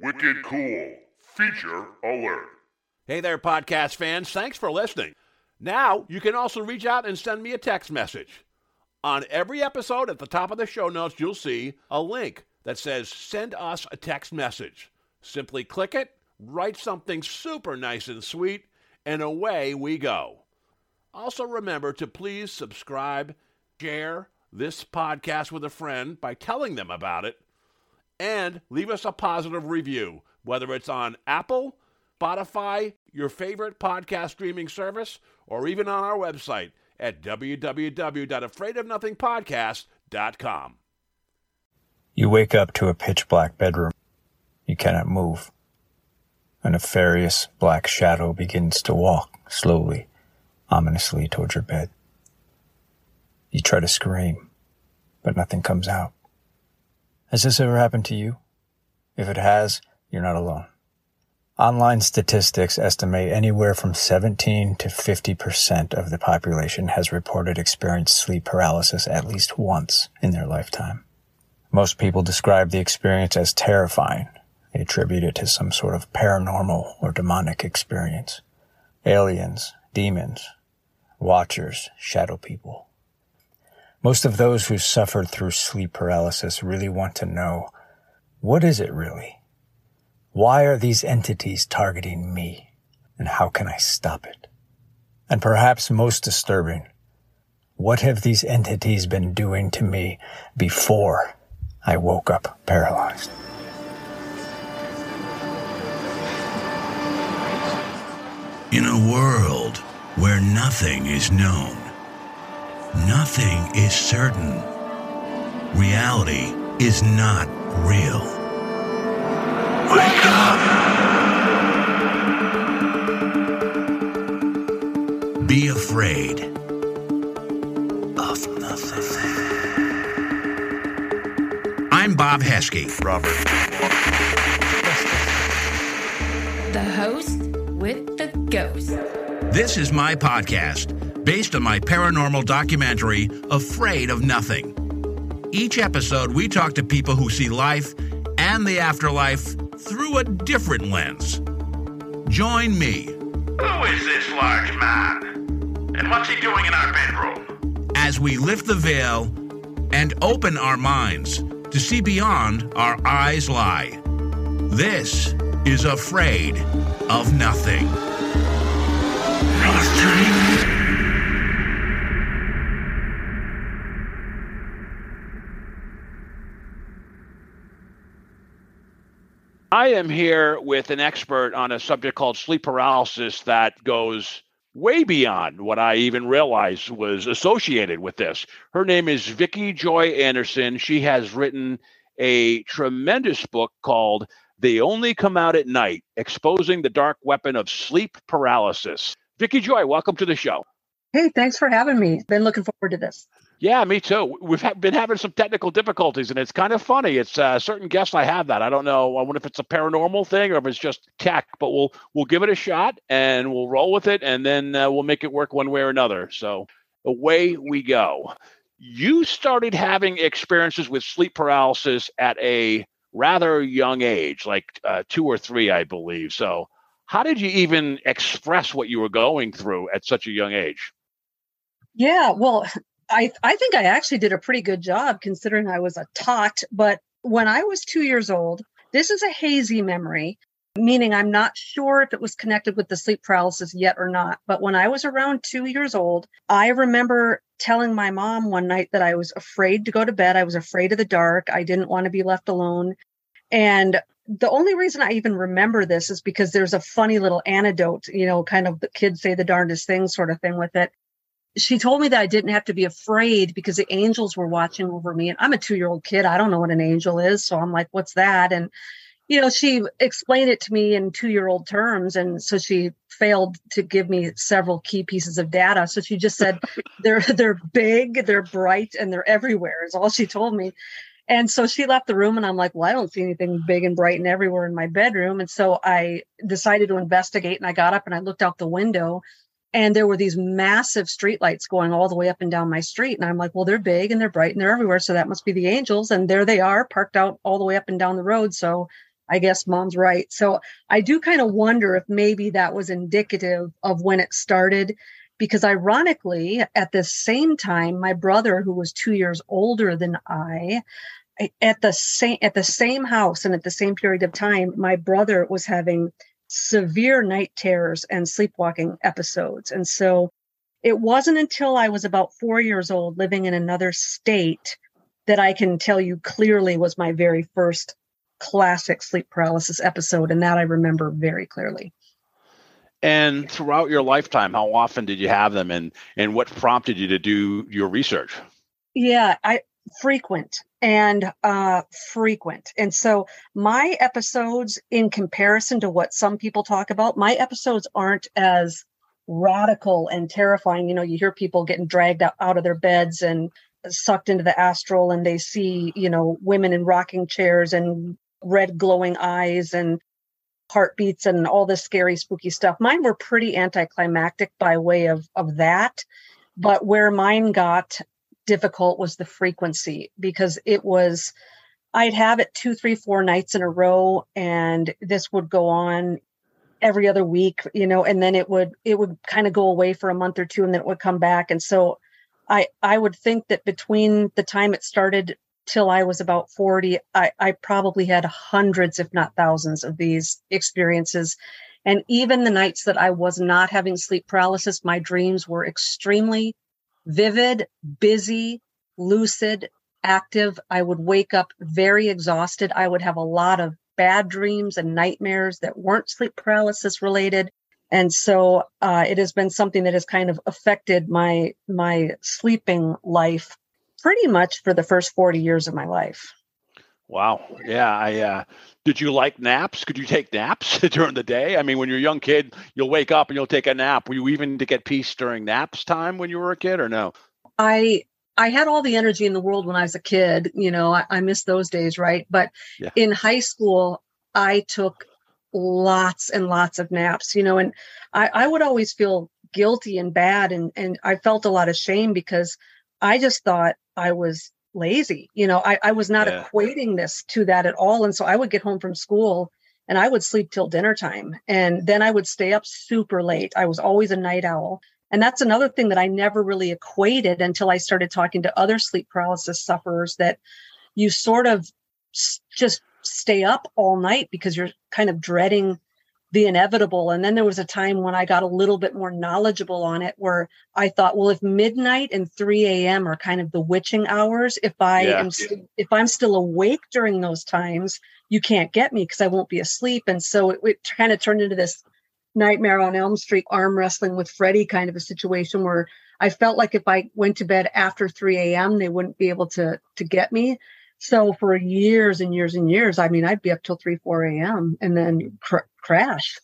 Wicked cool. Feature alert. Hey there, podcast fans. Thanks for listening. Now, you can also reach out and send me a text message. On every episode, at the top of the show notes, you'll see a link that says Send us a text message. Simply click it, write something super nice and sweet, and away we go. Also, remember to please subscribe, share this podcast with a friend by telling them about it, and leave us a positive review, whether it's on Apple, Spotify, your favorite podcast streaming service, or even on our website at www.afraidofnothingpodcast.com. You wake up to a pitch black bedroom. You cannot move. A nefarious black shadow begins to walk slowly, ominously towards your bed. You try to scream, but nothing comes out. Has this ever happened to you? If it has, you're not alone. Online statistics estimate anywhere from 17 to 50% of the population has reported experienced sleep paralysis at least once in their lifetime. Most people describe the experience as terrifying. They attribute it to some sort of paranormal or demonic experience. Aliens, demons, watchers, shadow people. Most of those who suffered through sleep paralysis really want to know, what is it really? Why are these entities targeting me? And how can I stop it? And perhaps most disturbing, what have these entities been doing to me before I woke up paralyzed? In a world where nothing is known, nothing is certain, reality is not real. Wake up! Be afraid of nothing. I'm Bob Heske. Robert. The host with the ghost. This is my podcast based on my paranormal documentary, Afraid of Nothing. Each episode, we talk to people who see life and the afterlife through a different lens. Join me Who is this large man? And what's he doing in our bedroom? as we lift the veil and open our minds to see beyond our eyes lie. This is Afraid of Nothing. I am here with an expert on a subject called sleep paralysis that goes way beyond what I even realized was associated with this. Her name is Vicki Joy Anderson. She has written a tremendous book called They Only Come Out at Night Exposing the Dark Weapon of Sleep Paralysis. Vicki Joy, welcome to the show. Hey, thanks for having me. Been looking forward to this. Yeah, me too. We've ha- been having some technical difficulties, and it's kind of funny. It's uh, certain guests I have that. I don't know. I wonder if it's a paranormal thing or if it's just tech. But we'll we'll give it a shot and we'll roll with it, and then uh, we'll make it work one way or another. So away we go. You started having experiences with sleep paralysis at a rather young age, like uh, two or three, I believe. So how did you even express what you were going through at such a young age? Yeah, well, I I think I actually did a pretty good job considering I was a tot. But when I was two years old, this is a hazy memory, meaning I'm not sure if it was connected with the sleep paralysis yet or not. But when I was around two years old, I remember telling my mom one night that I was afraid to go to bed. I was afraid of the dark. I didn't want to be left alone. And the only reason I even remember this is because there's a funny little anecdote, you know, kind of the kids say the darndest thing sort of thing with it. She told me that I didn't have to be afraid because the angels were watching over me. And I'm a two year old kid. I don't know what an angel is. So I'm like, what's that? And, you know, she explained it to me in two year old terms. And so she failed to give me several key pieces of data. So she just said, they're, they're big, they're bright, and they're everywhere is all she told me. And so she left the room, and I'm like, well, I don't see anything big and bright and everywhere in my bedroom. And so I decided to investigate, and I got up and I looked out the window, and there were these massive streetlights going all the way up and down my street. And I'm like, well, they're big and they're bright and they're everywhere. So that must be the angels. And there they are, parked out all the way up and down the road. So I guess mom's right. So I do kind of wonder if maybe that was indicative of when it started. Because ironically, at the same time, my brother, who was two years older than I, at the same at the same house and at the same period of time, my brother was having severe night terrors and sleepwalking episodes. And so it wasn't until I was about four years old living in another state that I can tell you clearly was my very first classic sleep paralysis episode. And that I remember very clearly. And throughout your lifetime, how often did you have them and, and what prompted you to do your research? Yeah, I frequent and uh, frequent. And so my episodes, in comparison to what some people talk about, my episodes aren't as radical and terrifying. You know, you hear people getting dragged out, out of their beds and sucked into the astral, and they see, you know, women in rocking chairs and red glowing eyes and heartbeats and all this scary, spooky stuff. Mine were pretty anticlimactic by way of of that. But where mine got difficult was the frequency because it was I'd have it two, three, four nights in a row, and this would go on every other week, you know, and then it would it would kind of go away for a month or two, and then it would come back. And so, I I would think that between the time it started till I was about forty, I I probably had hundreds, if not thousands, of these experiences. And even the nights that I was not having sleep paralysis, my dreams were extremely vivid, busy, lucid, active. I would wake up very exhausted. I would have a lot of bad dreams and nightmares that weren't sleep paralysis related. And so uh, it has been something that has kind of affected my my sleeping life pretty much for the first 40 years of my life. Wow. Yeah. I uh, did you like naps? Could you take naps during the day? I mean, when you're a young kid, you'll wake up and you'll take a nap. Were you even to get peace during naps time when you were a kid, or no? I I had all the energy in the world when I was a kid. You know, I, I miss those days, right? But yeah. in high school, I took lots and lots of naps. You know, and I, I would always feel guilty and bad, and and I felt a lot of shame because I just thought I was lazy. You know, I, I was not yeah. equating this to that at all. And so I would get home from school and I would sleep till dinner time. And then I would stay up super late. I was always a night owl. And that's another thing that I never really equated until I started talking to other sleep paralysis sufferers that you sort of just stay up all night because you're kind of dreading the inevitable. And then there was a time when I got a little bit more knowledgeable on it where I thought, well, if midnight and 3 a.m. are kind of the witching hours, if I yeah. am st- if I'm still awake during those times, you can't get me because I won't be asleep. And so it, it kind of turned into this nightmare on Elm Street arm wrestling with Freddy kind of a situation where I felt like if I went to bed after 3 a.m., they wouldn't be able to to get me. So for years and years and years, I mean, I'd be up till 3, 4 a.m. and then cr- crash.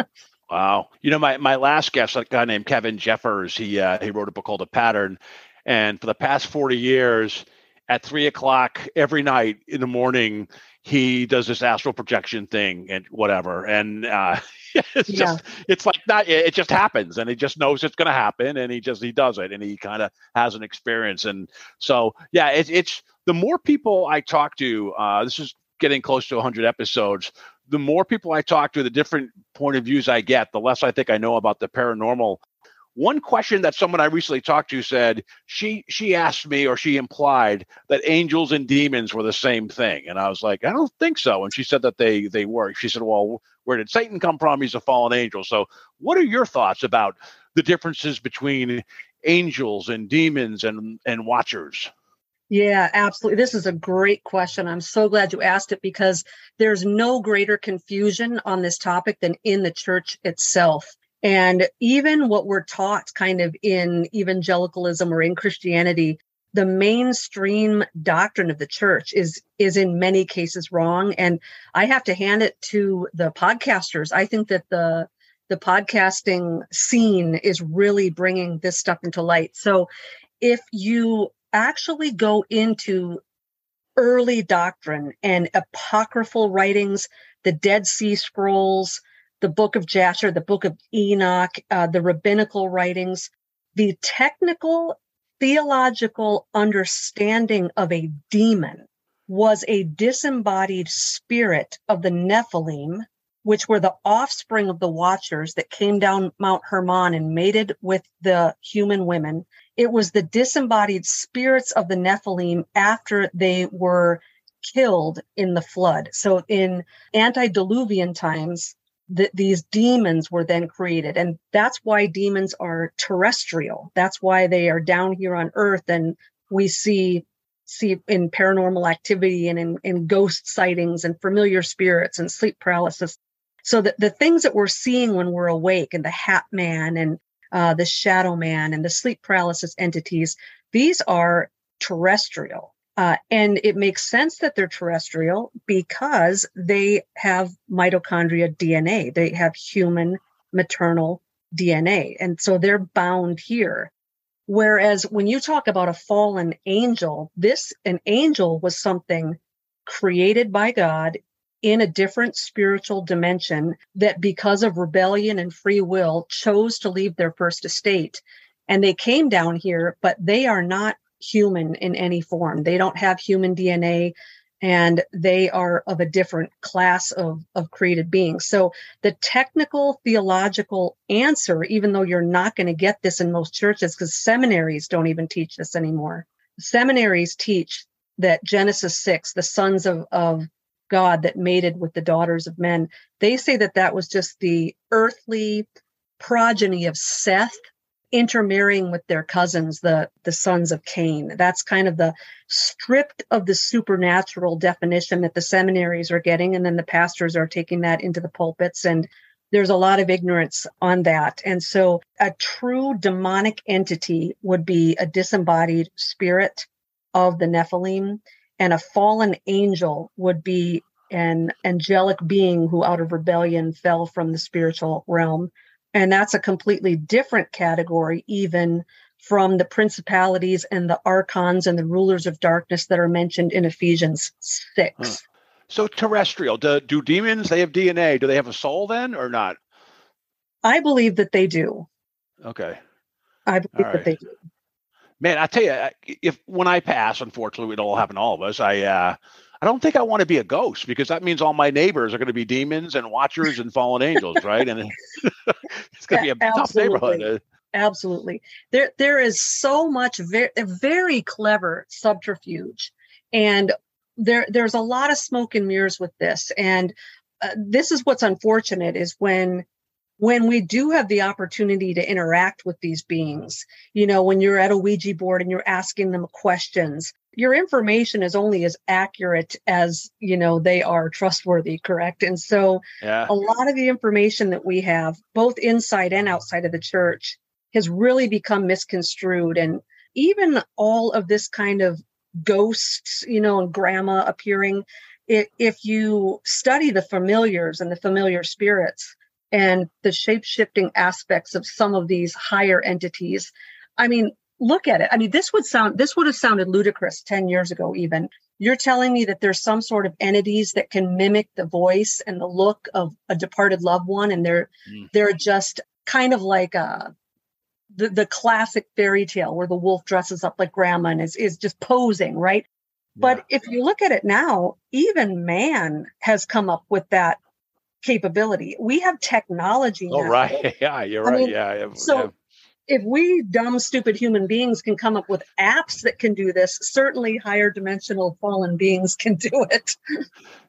wow. You know, my, my last guest, a guy named Kevin Jeffers, he, uh, he wrote a book called A Pattern. And for the past 40 years, at three o'clock every night in the morning, he does this astral projection thing and whatever. And uh, it's yeah. just, it's like that. It just happens and he just knows it's going to happen and he just, he does it and he kind of has an experience. And so, yeah, it, it's the more people I talk to, uh, this is getting close to 100 episodes the more people I talk to, the different point of views I get, the less I think I know about the paranormal. One question that someone I recently talked to said she she asked me or she implied that angels and demons were the same thing, and I was like, I don't think so. And she said that they they were. She said, Well, where did Satan come from? He's a fallen angel. So, what are your thoughts about the differences between angels and demons and and watchers? Yeah, absolutely. This is a great question. I'm so glad you asked it because there's no greater confusion on this topic than in the church itself. And even what we're taught kind of in evangelicalism or in Christianity, the mainstream doctrine of the church is is in many cases wrong and I have to hand it to the podcasters. I think that the the podcasting scene is really bringing this stuff into light. So if you actually go into early doctrine and apocryphal writings, the Dead Sea Scrolls, the Book of Jasher, the Book of Enoch, uh, the rabbinical writings, the technical theological understanding of a demon was a disembodied spirit of the Nephilim, which were the offspring of the Watchers that came down Mount Hermon and mated with the human women. It was the disembodied spirits of the Nephilim after they were killed in the flood. So in antediluvian times, that these demons were then created. And that's why demons are terrestrial. That's why they are down here on earth and we see see in paranormal activity and in, in ghost sightings and familiar spirits and sleep paralysis. So that the things that we're seeing when we're awake and the hat man and uh, the shadow man and the sleep paralysis entities these are terrestrial uh, and it makes sense that they're terrestrial because they have mitochondria DNA. They have human maternal DNA. And so they're bound here. Whereas when you talk about a fallen angel, this, an angel was something created by God in a different spiritual dimension that because of rebellion and free will chose to leave their first estate. And they came down here, but they are not human in any form. They don't have human DNA and they are of a different class of, of created beings. So the technical theological answer, even though you're not going to get this in most churches, because seminaries don't even teach this anymore. Seminaries teach that Genesis 6, the sons of, of God that mated with the daughters of men, they say that that was just the earthly progeny of Seth intermarrying with their cousins, the, the sons of Cain. That's kind of the stripped of the supernatural definition that the seminaries are getting. And then the pastors are taking that into the pulpits. And there's a lot of ignorance on that. And so a true demonic entity would be a disembodied spirit of the Nephilim, and a fallen angel would be an angelic being who, out of rebellion, fell from the spiritual realm. And that's a completely different category, even from the principalities and the archons and the rulers of darkness that are mentioned in Ephesians 6. Huh. So terrestrial, do, do demons, they have DNA. Do they have a soul then or not? I believe that they do. Okay. I believe right. that they do. Man, I tell you, if when I pass, unfortunately, it'll happen to all of us. I uh, I don't think I want to be a ghost because that means all my neighbors are going to be demons and watchers and fallen angels, right? And it's going to be a Absolutely. tough neighborhood. Absolutely. There there is so much very very clever subterfuge and there there's a lot of smoke and mirrors with this and uh, this is what's unfortunate is when when we do have the opportunity to interact with these beings, you know, when you're at a Ouija board and you're asking them questions, your information is only as accurate as, you know, they are trustworthy, correct? And so yeah. a lot of the information that we have, both inside and outside of the church, has really become misconstrued. And even all of this kind of ghosts, you know, and grandma appearing, if you study the familiars and the familiar spirits, and the shape shifting aspects of some of these higher entities. I mean, look at it. I mean, this would sound, this would have sounded ludicrous 10 years ago, even. You're telling me that there's some sort of entities that can mimic the voice and the look of a departed loved one, and they're, mm. they're just kind of like a, uh, the, the classic fairy tale where the wolf dresses up like grandma and is, is just posing, right? Yeah. But if you look at it now, even man has come up with that capability. We have technology. Oh, now. right. Yeah, you're I right. Mean, yeah. So yeah. if we dumb, stupid human beings can come up with apps that can do this, certainly higher dimensional fallen beings can do it.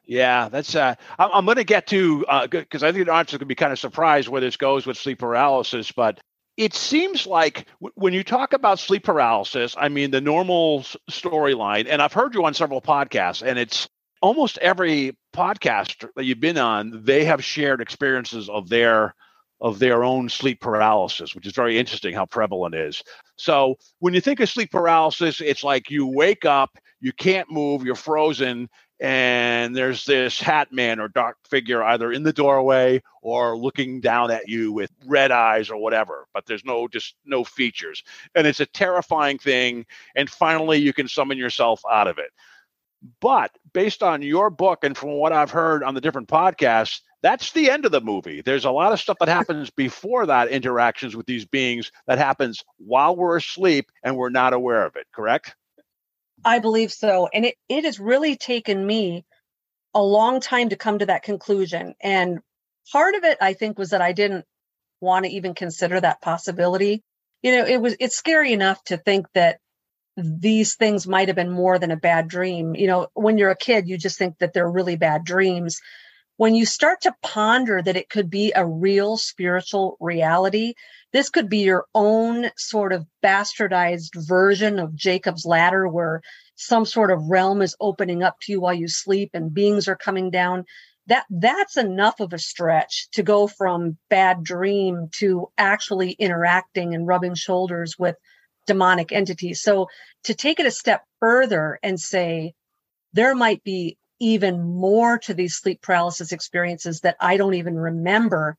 Yeah, that's. Uh, I'm, I'm going to get to because uh, I think the audience is going to be kind of surprised where this goes with sleep paralysis, but it seems like w- when you talk about sleep paralysis, I mean the normal s- storyline, and I've heard you on several podcasts, and it's almost every podcast that you've been on, they have shared experiences of their of their own sleep paralysis, which is very interesting how prevalent it is. So when you think of sleep paralysis, it's like you wake up, you can't move, you're frozen, and there's this hat man or dark figure either in the doorway or looking down at you with red eyes or whatever but there's no just no features and it's a terrifying thing and finally you can summon yourself out of it but based on your book and from what I've heard on the different podcasts, that's the end of the movie. There's a lot of stuff that happens before that interactions with these beings that happens while we're asleep and we're not aware of it, correct? I believe so. And it, it has really taken me a long time to come to that conclusion. And part of it, I think, was that I didn't want to even consider that possibility. You know, it was it's scary enough to think that these things might have been more than a bad dream. You know, when you're a kid, you just think that they're really bad dreams. When you start to ponder that it could be a real spiritual reality, this could be your own sort of bastardized version of Jacob's ladder, where some sort of realm is opening up to you while you sleep and beings are coming down. That that's enough of a stretch to go from bad dream to actually interacting and rubbing shoulders with demonic entities. So to take it a step further and say there might be even more to these sleep paralysis experiences that I don't even remember.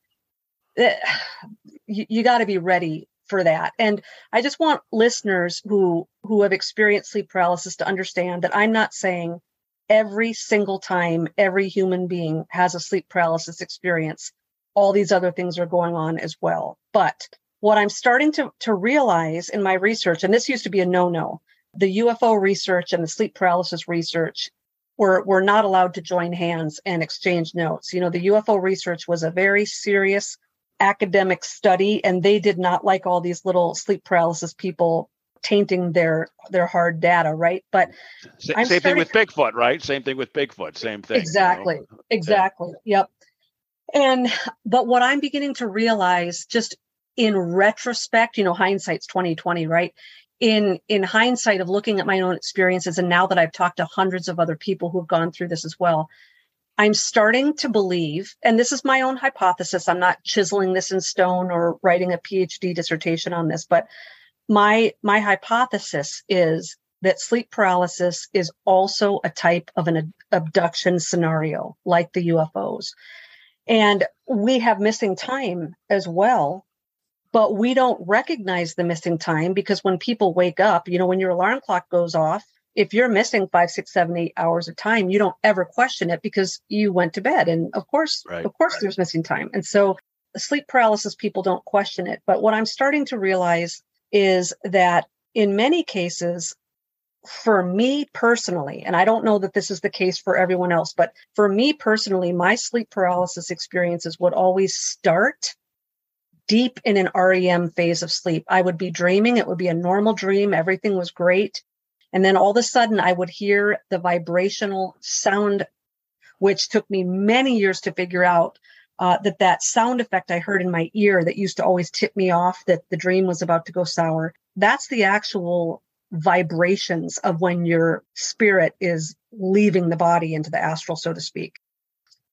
Eh, you, you got to be ready for that. And I just want listeners who who have experienced sleep paralysis to understand that I'm not saying every single time every human being has a sleep paralysis experience, all these other things are going on as well. But what I'm starting to, to realize in my research, and this used to be a no-no, the UFO research and the sleep paralysis research were, were not allowed to join hands and exchange notes. You know, the UFO research was a very serious academic study, and they did not like all these little sleep paralysis people tainting their their hard data, right? But same, same thing with Bigfoot, right? Same thing with Bigfoot. Same thing. Exactly. You know? Exactly. Yeah. Yep. And but what I'm beginning to realize just in retrospect, you know, hindsight's 2020, right? In in hindsight of looking at my own experiences and now that I've talked to hundreds of other people who've gone through this as well, I'm starting to believe, and this is my own hypothesis, I'm not chiseling this in stone or writing a PhD dissertation on this, but my my hypothesis is that sleep paralysis is also a type of an abduction scenario like the UFOs. And we have missing time as well but we don't recognize the missing time because when people wake up, you know, when your alarm clock goes off, if you're missing five, six, seven, eight hours of time, you don't ever question it because you went to bed. And of course, right, of course, right. there's missing time. And so sleep paralysis people don't question it. But what I'm starting to realize is that in many cases, for me personally, and I don't know that this is the case for everyone else, but for me personally, my sleep paralysis experiences would always start deep in an REM phase of sleep. I would be dreaming, it would be a normal dream, everything was great. And then all of a sudden, I would hear the vibrational sound, which took me many years to figure out uh, that that sound effect I heard in my ear that used to always tip me off that the dream was about to go sour. That's the actual vibrations of when your spirit is leaving the body into the astral, so to speak.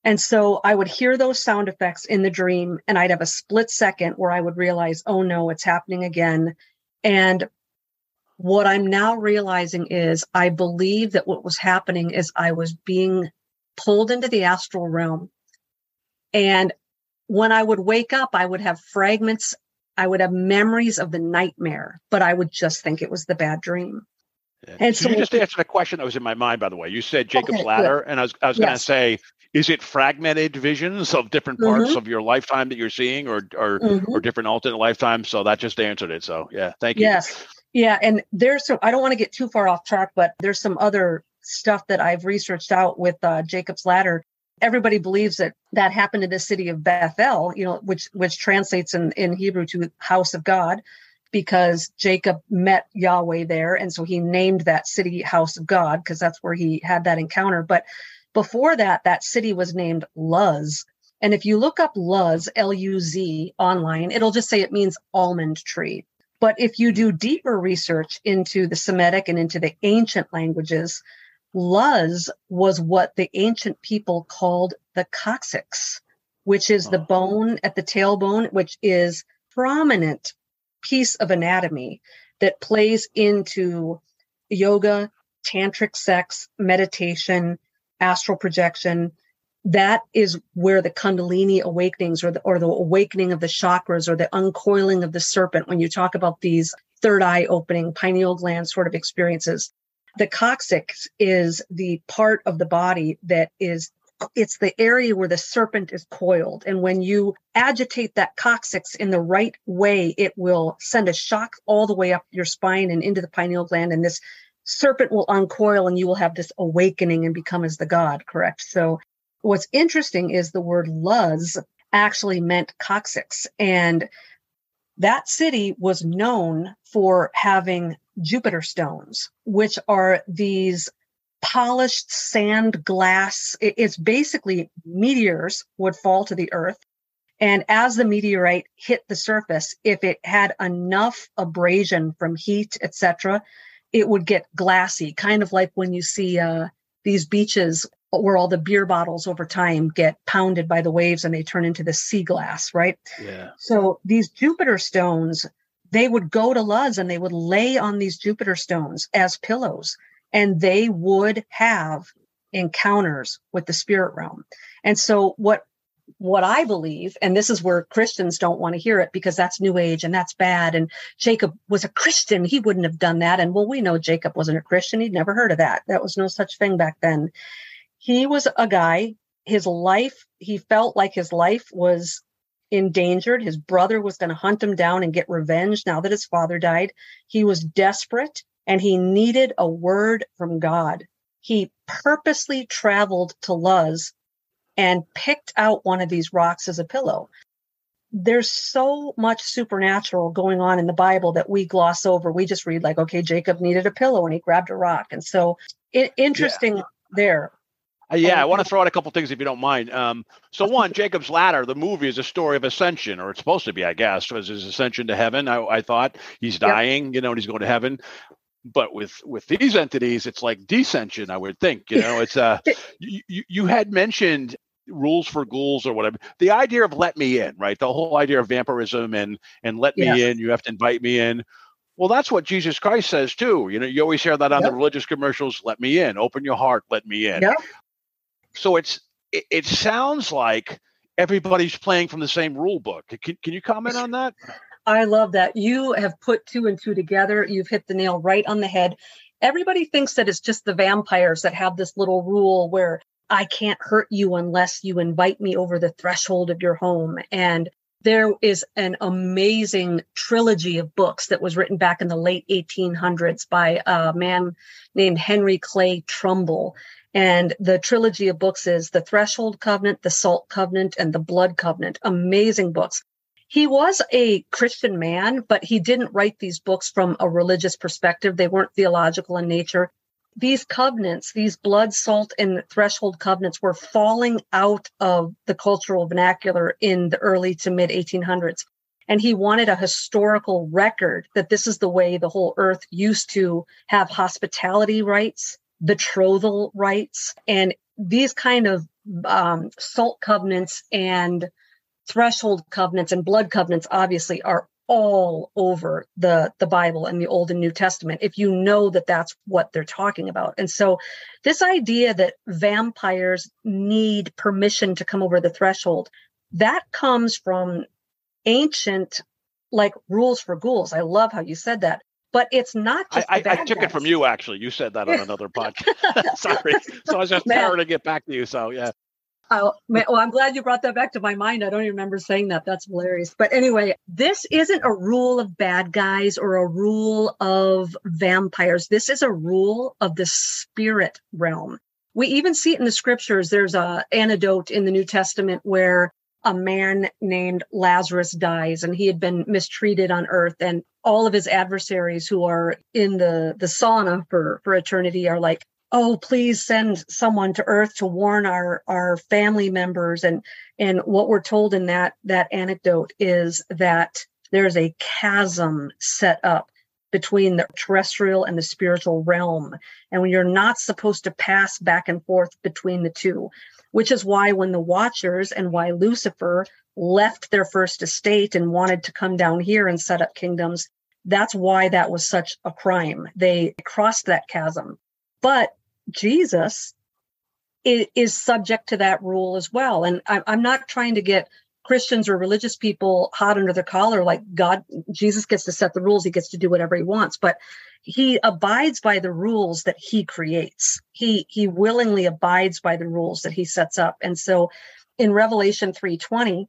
And so I would hear those sound effects in the dream, and I'd have a split second where I would realize, oh no, it's happening again. And what I'm now realizing is I believe that what was happening is I was being pulled into the astral realm. And when I would wake up, I would have fragments, I would have memories of the nightmare, but I would just think it was the bad dream. Yeah. And so, so, you just answered a question that was in my mind, by the way. You said Jacob's okay, ladder, good. and I was I was yes. going to say is it fragmented visions of different parts mm-hmm. of your lifetime that you're seeing or or, mm-hmm. or different alternate lifetimes? So that just answered it. So yeah thank you. Yes. Yeah and there's some i don't want to get too far off track but there's some other stuff that i've researched out with uh, jacob's ladder. Everybody believes that that happened in the city of bethel you know which which translates in in hebrew to house of god because jacob met yahweh there and so he named that city house of god because that's where he had that encounter. But before that, that city was named Luz. And if you look up Luz, L U Z, online, it'll just say it means almond tree. But if you do deeper research into the Semitic and into the ancient languages, Luz was what the ancient people called the coccyx, which is the oh. bone at the tailbone, which is prominent piece of anatomy that plays into yoga, tantric sex, meditation, astral projection that is where the kundalini awakenings or the or the awakening of the chakras or the uncoiling of the serpent when you talk about these third eye opening pineal gland sort of experiences. The coccyx is the part of the body that is it's the area where the serpent is coiled. And when you agitate that coccyx in the right way it will send a shock all the way up your spine and into the pineal gland. And this serpent will uncoil and you will have this awakening and become as the god, correct? So what's interesting is the word Luz actually meant coccyx. And that city was known for having Jupiter stones, which are these polished sand glass. It's basically meteors would fall to the earth. And as the meteorite hit the surface, if it had enough abrasion from heat, etc., it would get glassy, kind of like when you see uh, these beaches where all the beer bottles over time get pounded by the waves and they turn into the sea glass, right? Yeah. So these Jupiter stones, they would go to Luz and they would lay on these Jupiter stones as pillows and they would have encounters with the spirit realm. And so what what I believe, and this is where Christians don't want to hear it because that's new age and that's bad. And Jacob was a Christian. He wouldn't have done that. And well, we know Jacob wasn't a Christian. He'd never heard of that. That was no such thing back then. He was a guy, his life, he felt like his life was endangered. His brother was going to hunt him down and get revenge now that his father died. He was desperate and he needed a word from God. He purposely traveled to Luz and picked out one of these rocks as a pillow. There's so much supernatural going on in the Bible that we gloss over. We just read, like, okay, Jacob needed a pillow and he grabbed a rock. And so, it, interesting yeah. there. Uh, yeah, I want to throw out a couple things if you don't mind. Um, so, one, Jacob's Ladder, the movie is a story of ascension, or it's supposed to be, I guess, was his ascension to heaven. I, I thought he's dying, yep. you know, and he's going to heaven but with with these entities it's like descension i would think you know it's uh you, you had mentioned rules for ghouls or whatever the idea of let me in right the whole idea of vampirism and and let me in you have to invite me in well that's what jesus christ says too you know you always hear that on yep. the religious commercials let me in open your heart let me in yep. so it's it, it sounds like everybody's playing from the same rule book can, can you comment on that I love that. You have put two and two together. You've hit the nail right on the head. Everybody thinks that it's just the vampires that have this little rule where I can't hurt you unless you invite me over the threshold of your home. And there is an amazing trilogy of books that was written back in the late 1800s by a man named Henry Clay Trumbull. And the trilogy of books is The Threshold Covenant, The Salt Covenant, and The Blood Covenant. Amazing books he was a Christian man, but he didn't write these books from a religious perspective. They weren't theological in nature. These covenants, these blood, salt, and threshold covenants were falling out of the cultural vernacular in the early to mid 1800s. And he wanted a historical record that this is the way the whole earth used to have hospitality rights, betrothal rights, and these kind of um, salt covenants and threshold covenants and blood covenants obviously are all over the the bible and the old and new testament if you know that that's what they're talking about. And so this idea that vampires need permission to come over the threshold that comes from ancient like rules for ghouls. I love how you said that but it's not I, I, I, took guys. it from you actually. You said that on another podcast. Sorry. So i was just trying to get back to you so yeah Oh, well, I'm glad you brought that back to my mind. I don't even remember saying that. That's hilarious. But anyway, this isn't a rule of bad guys or a rule of vampires. This is a rule of the spirit realm. We even see it in the scriptures. There's a anecdote in the New Testament where a man named Lazarus dies and he had been mistreated on earth and all of his adversaries who are in the the sauna for for eternity are like oh please send someone to earth to warn our our family members. And and what we're told in that that anecdote is that there's a chasm set up between the terrestrial and the spiritual realm. And you're not supposed to pass back and forth between the two which is why when the watchers and why lucifer left their first estate and wanted to come down here and set up kingdoms that's why that was such a crime. They crossed that chasm but Jesus is, subject to that rule as well. And I'm not trying to get Christians or religious people hot under the collar like God, Jesus gets to set the rules, he gets to do whatever he wants, but he abides by the rules that he creates. He he willingly abides by the rules that he sets up. And so in Revelation 3:20,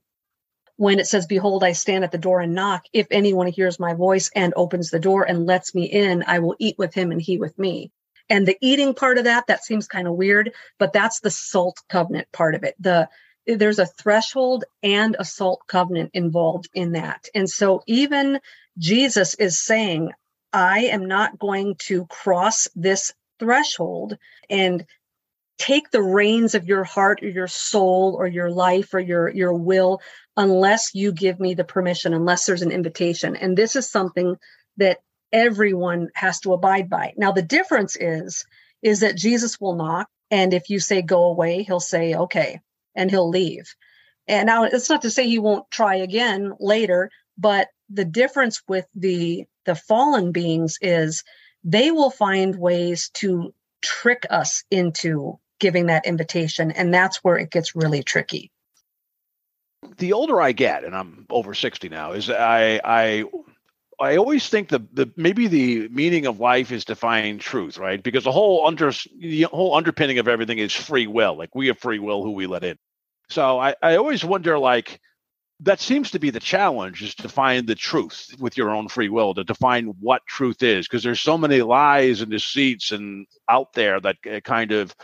when it says, Behold, I stand at the door and knock. If anyone hears my voice and opens the door and lets me in, I will eat with him and he with me. And the eating part of that, that seems kind of weird, but that's the salt covenant part of it. The there's a threshold and a salt covenant involved in that. And so even Jesus is saying, I am not going to cross this threshold and take the reins of your heart or your soul or your life or your your will unless you give me the permission unless there's an invitation and this is something that everyone has to abide by now the difference is is that jesus will knock and if you say go away he'll say okay and he'll leave and now it's not to say he won't try again later but the difference with the the fallen beings is they will find ways to trick us into giving that invitation. And that's where it gets really tricky. The older I get, and I'm over 60 now, is I I I always think the the maybe the meaning of life is to find truth, right? Because the whole under the whole underpinning of everything is free will. Like we have free will who we let in. So I, I always wonder like that seems to be the challenge is to find the truth with your own free will to define what truth is because there's so many lies and deceits and out there that uh, kind of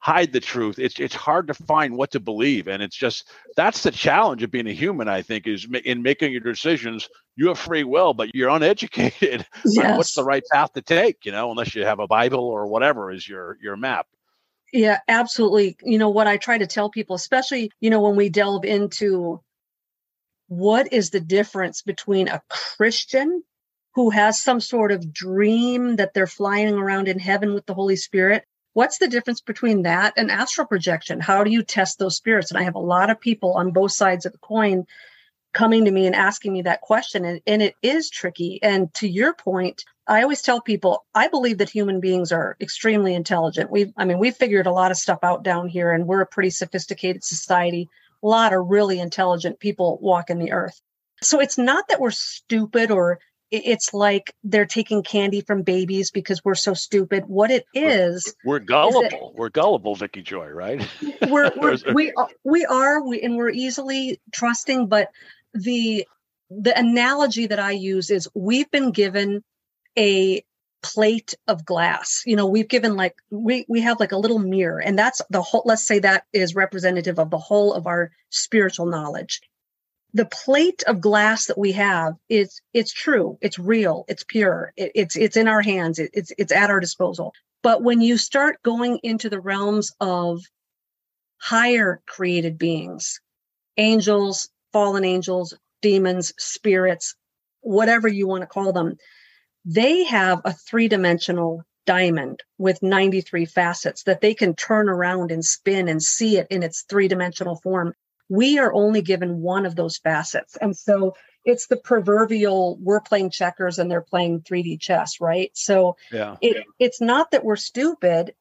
hide the truth it's it's hard to find what to believe and it's just that's the challenge of being a human i think is in making your decisions you have free will but you're uneducated yes. what's the right path to take you know unless you have a bible or whatever is your your map yeah absolutely you know what i try to tell people especially you know when we delve into what is the difference between a christian who has some sort of dream that they're flying around in heaven with the holy spirit What's the difference between that and astral projection? How do you test those spirits? And I have a lot of people on both sides of the coin coming to me and asking me that question. And, and it is tricky. And to your point, I always tell people I believe that human beings are extremely intelligent. We've, I mean, we've figured a lot of stuff out down here, and we're a pretty sophisticated society. A lot of really intelligent people walk in the earth. So it's not that we're stupid or it's like they're taking candy from babies because we're so stupid. What it is, we're, we're gullible. Is we're gullible, Vicki Joy, right? we're, we're we are, we are we, and we're easily trusting. But the the analogy that I use is we've been given a plate of glass. You know, we've given like we we have like a little mirror, and that's the whole. Let's say that is representative of the whole of our spiritual knowledge the plate of glass that we have is it's true it's real it's pure it, it's it's in our hands it, it's it's at our disposal. But when you start going into the realms of higher created beings angels fallen angels demons spirits whatever you want to call them they have a three-dimensional diamond with 93 facets that they can turn around and spin and see it in its three-dimensional form we are only given one of those facets. And so it's the proverbial we're playing checkers and they're playing 3D chess, right? So yeah. It, yeah. it's not that we're stupid.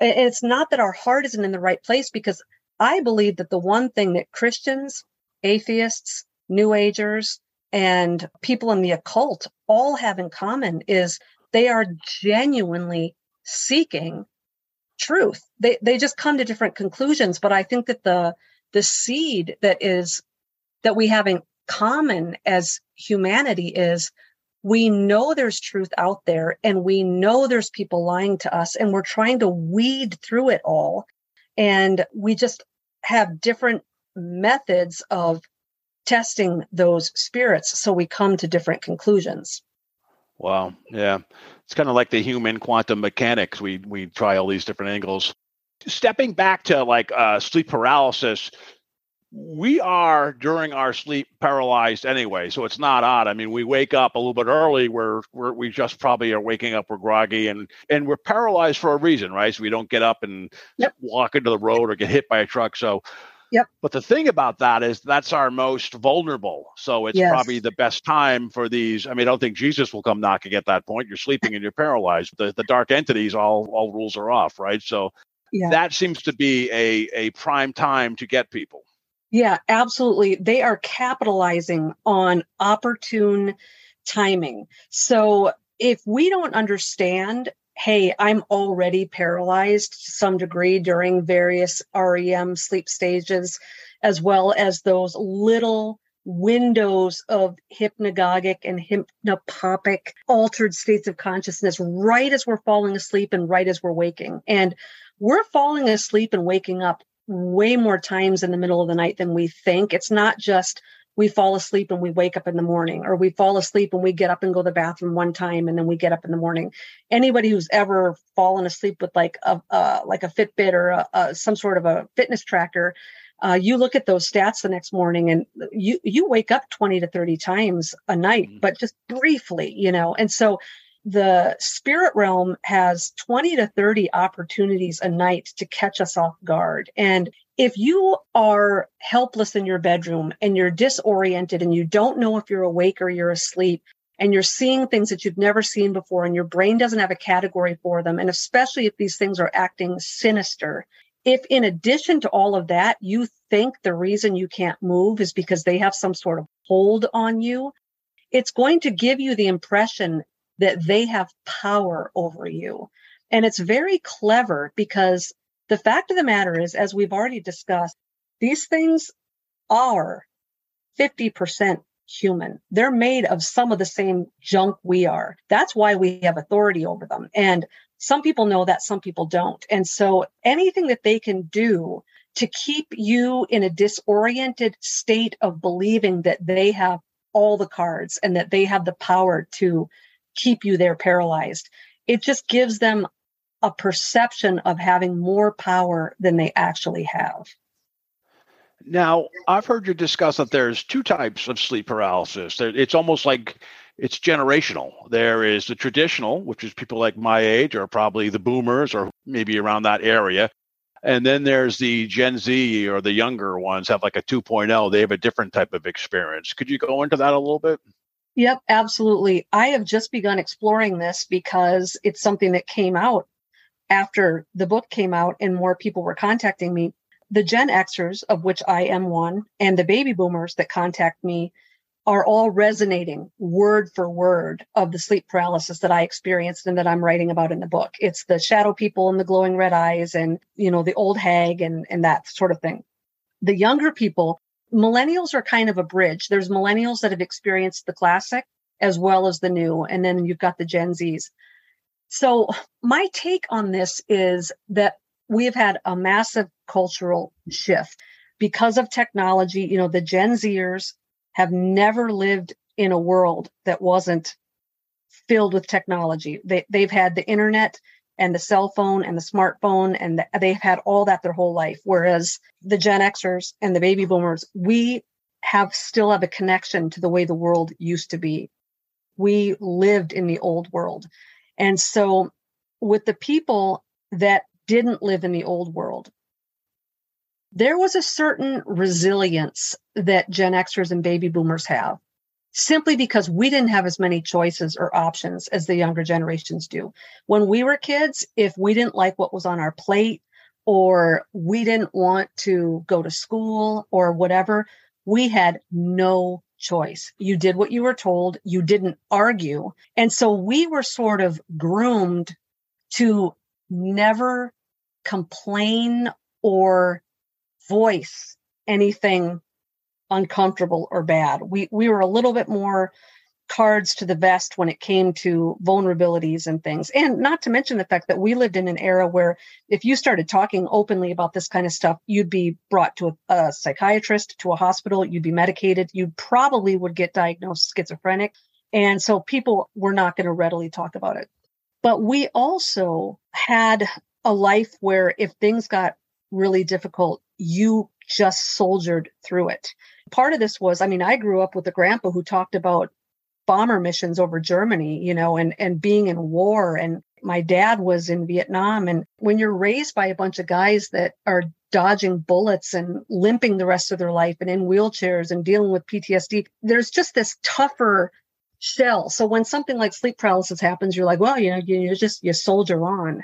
It's not that our heart isn't in the right place because I believe that the one thing that Christians, atheists, New Agers, and people in the occult all have in common is they are genuinely seeking truth. They they just come to different conclusions, but I think that the the seed that is that we have in common as humanity is we know there's truth out there and we know there's people lying to us and we're trying to weed through it all. And we just have different methods of testing those spirits. So we come to different conclusions. Wow. Yeah. It's kind of like the human quantum mechanics. We we try all these different angles stepping back to like uh, sleep paralysis, we are during our sleep paralyzed anyway, so it's not odd. I mean, we wake up a little bit early. We're, we're we just probably are waking up. We're groggy and and we're paralyzed for a reason, right? So we don't get up and yep. walk into the road or get hit by a truck. So. Yep. But the thing about that is that's our most vulnerable. So it's yes. probably the best time for these. I mean, I don't think Jesus will come knocking at that point. You're sleeping and you're paralyzed. The the dark entities, all all rules are off, right? So yeah. that seems to be a, a prime time to get people. Yeah, absolutely. They are capitalizing on opportune timing. So if we don't understand, hey, I'm already paralyzed to some degree during various REM sleep stages, as well as those little windows of hypnagogic and hypnopompic altered states of consciousness right as we're falling asleep and right as we're waking. And we're falling asleep and waking up way more times in the middle of the night than we think. It's not just we fall asleep and we wake up in the morning, or we fall asleep and we get up and go to the bathroom one time and then we get up in the morning. Anybody who's ever fallen asleep with like a uh, like a Fitbit or a, a, some sort of a fitness tracker uh, you look at those stats the next morning and you you wake up 20 to 30 times a night mm-hmm. but just briefly you know and so the spirit realm has 20 to 30 opportunities a night to catch us off guard and if you are helpless in your bedroom and you're disoriented and you don't know if you're awake or you're asleep and you're seeing things that you've never seen before and your brain doesn't have a category for them and especially if these things are acting sinister if in addition to all of that, you think the reason you can't move is because they have some sort of hold on you, it's going to give you the impression that they have power over you. And it's very clever because the fact of the matter is, as we've already discussed, these things are 50% human. They're made of some of the same junk we are. That's why we have authority over them. And some people know that, some people don't. And so anything that they can do to keep you in a disoriented state of believing that they have all the cards and that they have the power to keep you there paralyzed, it just gives them a perception of having more power than they actually have. Now, I've heard you discuss that there's two types of sleep paralysis. It's almost like it's generational. There is the traditional, which is people like my age or probably the boomers or maybe around that area. And then there's the Gen Z or the younger ones have like a 2.0. They have a different type of experience. Could you go into that a little bit? Yep, absolutely. I have just begun exploring this because it's something that came out after the book came out and more people were contacting me. The Gen Xers, of which I am one, and the baby boomers that contact me are all resonating word for word of the sleep paralysis that I experienced and that I'm writing about in the book. It's the shadow people and the glowing red eyes and, you know, the old hag and, and that sort of thing. The younger people, millennials are kind of a bridge. There's millennials that have experienced the classic as well as the new. And then you've got the Gen Zs. So my take on this is that we have had a massive cultural shift because of technology. You know, the Gen Zers have never lived in a world that wasn't filled with technology. They, they've had the internet and the cell phone and the smartphone, and the, they've had all that their whole life. Whereas the Gen Xers and the baby boomers, we have still have a connection to the way the world used to be. We lived in the old world. And so, with the people that didn't live in the old world, there was a certain resilience that Gen Xers and baby boomers have simply because we didn't have as many choices or options as the younger generations do. When we were kids, if we didn't like what was on our plate or we didn't want to go to school or whatever, we had no choice. You did what you were told, you didn't argue. And so we were sort of groomed to never complain or voice anything uncomfortable or bad. We we were a little bit more cards to the vest when it came to vulnerabilities and things. And not to mention the fact that we lived in an era where if you started talking openly about this kind of stuff, you'd be brought to a, a psychiatrist, to a hospital, you'd be medicated, you probably would get diagnosed schizophrenic. And so people were not going to readily talk about it. But we also had a life where if things got really difficult, you just soldiered through it. Part of this was, I mean, I grew up with a grandpa who talked about bomber missions over Germany, you know, and and being in war and my dad was in Vietnam and when you're raised by a bunch of guys that are dodging bullets and limping the rest of their life and in wheelchairs and dealing with PTSD, there's just this tougher shell. So when something like sleep paralysis happens, you're like, well, you know, you just you soldier on.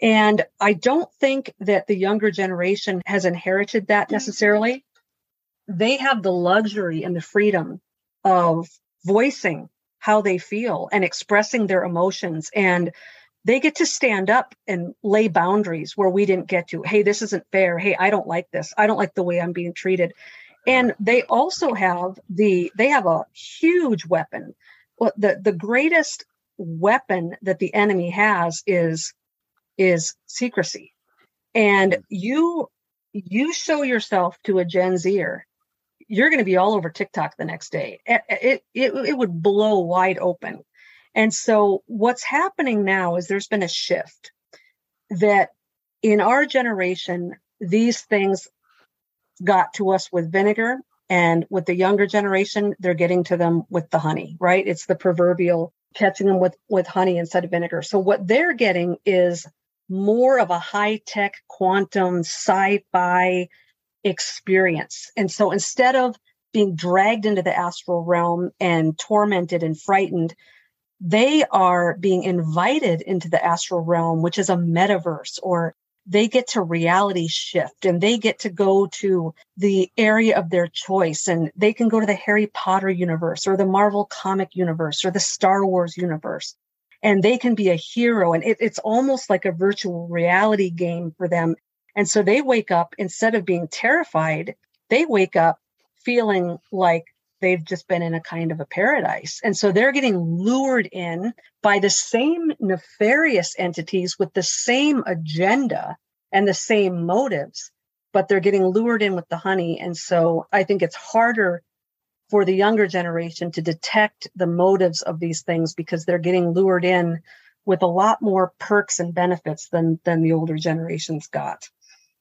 And I don't think that the younger generation has inherited that necessarily. They have the luxury and the freedom of voicing how they feel and expressing their emotions. And they get to stand up and lay boundaries where we didn't get to. Hey, this isn't fair. Hey, I don't like this. I don't like the way I'm being treated. And they also have the they have a huge weapon. Well, the the greatest weapon that the enemy has is is secrecy. And mm. you you show yourself to a Gen Zer, you're going to be all over TikTok the next day. It, it, it, it would blow wide open. And so what's happening now is there's been a shift that in our generation, these things got to us with vinegar and with the younger generation they're getting to them with the honey right it's the proverbial catching them with with honey instead of vinegar so what they're getting is more of a high tech quantum sci-fi experience. And so instead of being dragged into the astral realm and tormented and frightened they are being invited into the astral realm which is a metaverse or they get to reality shift and they get to go to the area of their choice and they can go to the Harry Potter universe or the Marvel comic universe or the Star Wars universe and they can be a hero and it, it's almost like a virtual reality game for them and so they wake up instead of being terrified they wake up feeling like they've just been in a kind of a paradise. And so they're getting lured in by the same nefarious entities with the same agenda and the same motives, but they're getting lured in with the honey. And so I think it's harder for the younger generation to detect the motives of these things because they're getting lured in with a lot more perks and benefits than than the older generations got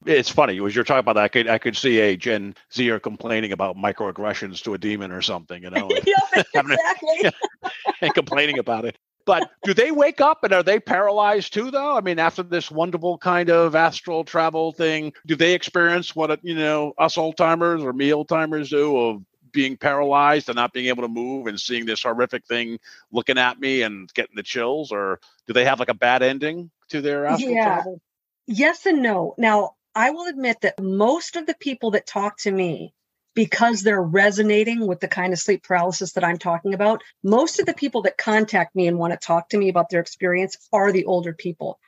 it's funny as you're talking about that. I could I could see a Gen Zer complaining about microaggressions to a demon or something, you know, yeah, exactly, and complaining about it. But do they wake up and are they paralyzed too? Though I mean, after this wonderful kind of astral travel thing, do they experience what you know us old timers or me old timers do of being paralyzed and not being able to move and seeing this horrific thing looking at me and getting the chills, or do they have like a bad ending to their astral yeah. travel? Yes and no. Now, I will admit that most of the people that talk to me, because they're resonating with the kind of sleep paralysis that I'm talking about, most of the people that contact me and want to talk to me about their experience are the older people.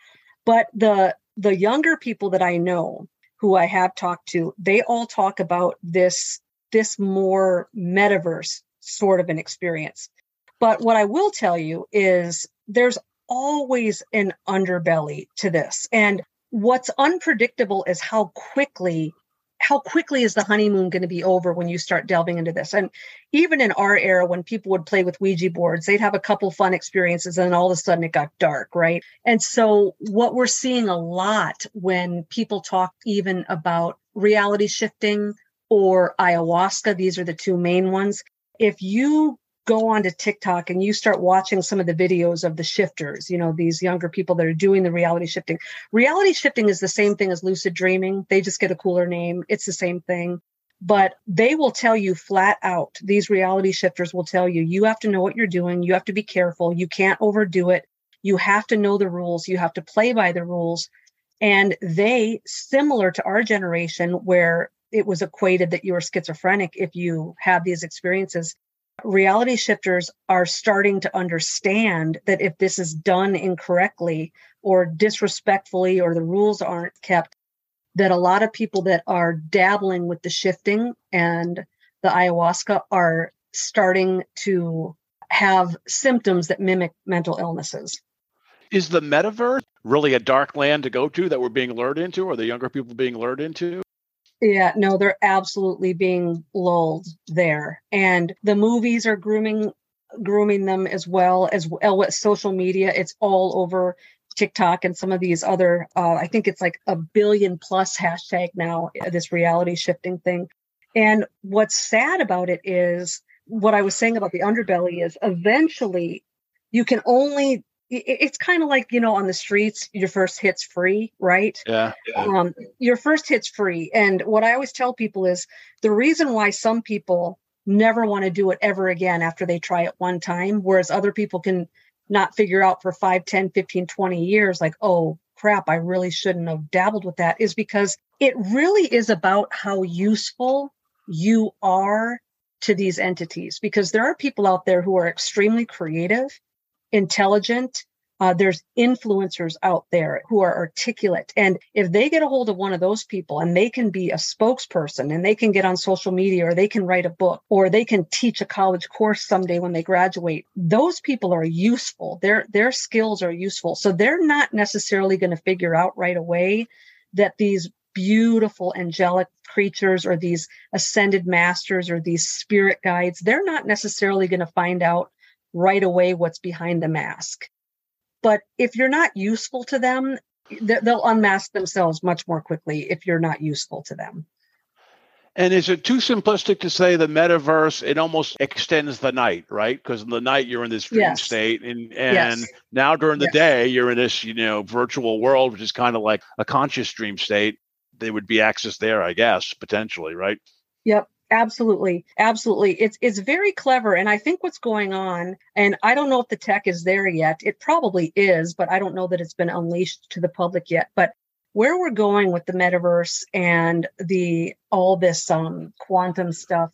But the the younger people that I know who I have talked to, they all talk about this this more metaverse sort of an experience. But what I will tell you is there's always an underbelly to this. And what's unpredictable is how quickly how quickly is the honeymoon going to be over when you start delving into this and even in our era when people would play with ouija boards they'd have a couple fun experiences and then all of a sudden it got dark right and so what we're seeing a lot when people talk even about reality shifting or ayahuasca these are the two main ones if you go onto TikTok and you start watching some of the videos of the shifters, you know, these younger people that are doing the reality shifting. Reality shifting is the same thing as lucid dreaming. They just get a cooler name. It's the same thing. But they will tell you flat out, these reality shifters will tell you, you have to know what you're doing. You have to be careful. You can't overdo it. You have to know the rules. You have to play by the rules. And they, similar to our generation, where it was equated that you were schizophrenic if you had these experiences, reality shifters are starting to understand that if this is done incorrectly or disrespectfully or the rules aren't kept that a lot of people that are dabbling with the shifting and the ayahuasca are starting to have symptoms that mimic mental illnesses. Is the metaverse really a dark land to go to that we're being lured into or the younger people being lured into yeah, no, they're absolutely being lulled there. And the movies are grooming grooming them as well as well with social media. It's all over TikTok and some of these other uh, I think it's like a billion plus hashtag now, uh, this reality shifting thing. And what's sad about it is what I was saying about the underbelly is eventually you can only it's kind of like you know on the streets your first hit's free right? Yeah, yeah, um your first hit's free. And what i always tell people is the reason why some people never want to do it ever again after they try it one time whereas other people can not figure out for 5 10 15 20 years like oh crap i really shouldn't have dabbled with that is because it really is about how useful you are to these entities. Because there are people out there who are extremely creative intelligent Uh, there's influencers out there who are articulate. And if they get a hold of one of those people and they can be a spokesperson and they can get on social media or they can write a book or they can teach a college course someday when they graduate, those people are useful. Their, their skills are useful. So they're not necessarily going to figure out right away that these beautiful angelic creatures or these ascended masters or these spirit guides, they're not necessarily going to find out right away what's behind the mask. But if you're not useful to them, they'll unmask themselves much more quickly if you're not useful to them. And is it too simplistic to say the metaverse it almost extends the night, right? Because in the night you're in this dream Yes. state, and and Yes. now during the Yes. day you're in this you know virtual world, which is kind of like a conscious dream state. There would be access there, I guess, potentially, right? Yep, absolutely. Absolutely. It's it's very clever and I think what's going on and I don't know if the tech is there yet. It probably is, but I don't know that it's been unleashed to the public yet. But where we're going with the metaverse and the all this um quantum stuff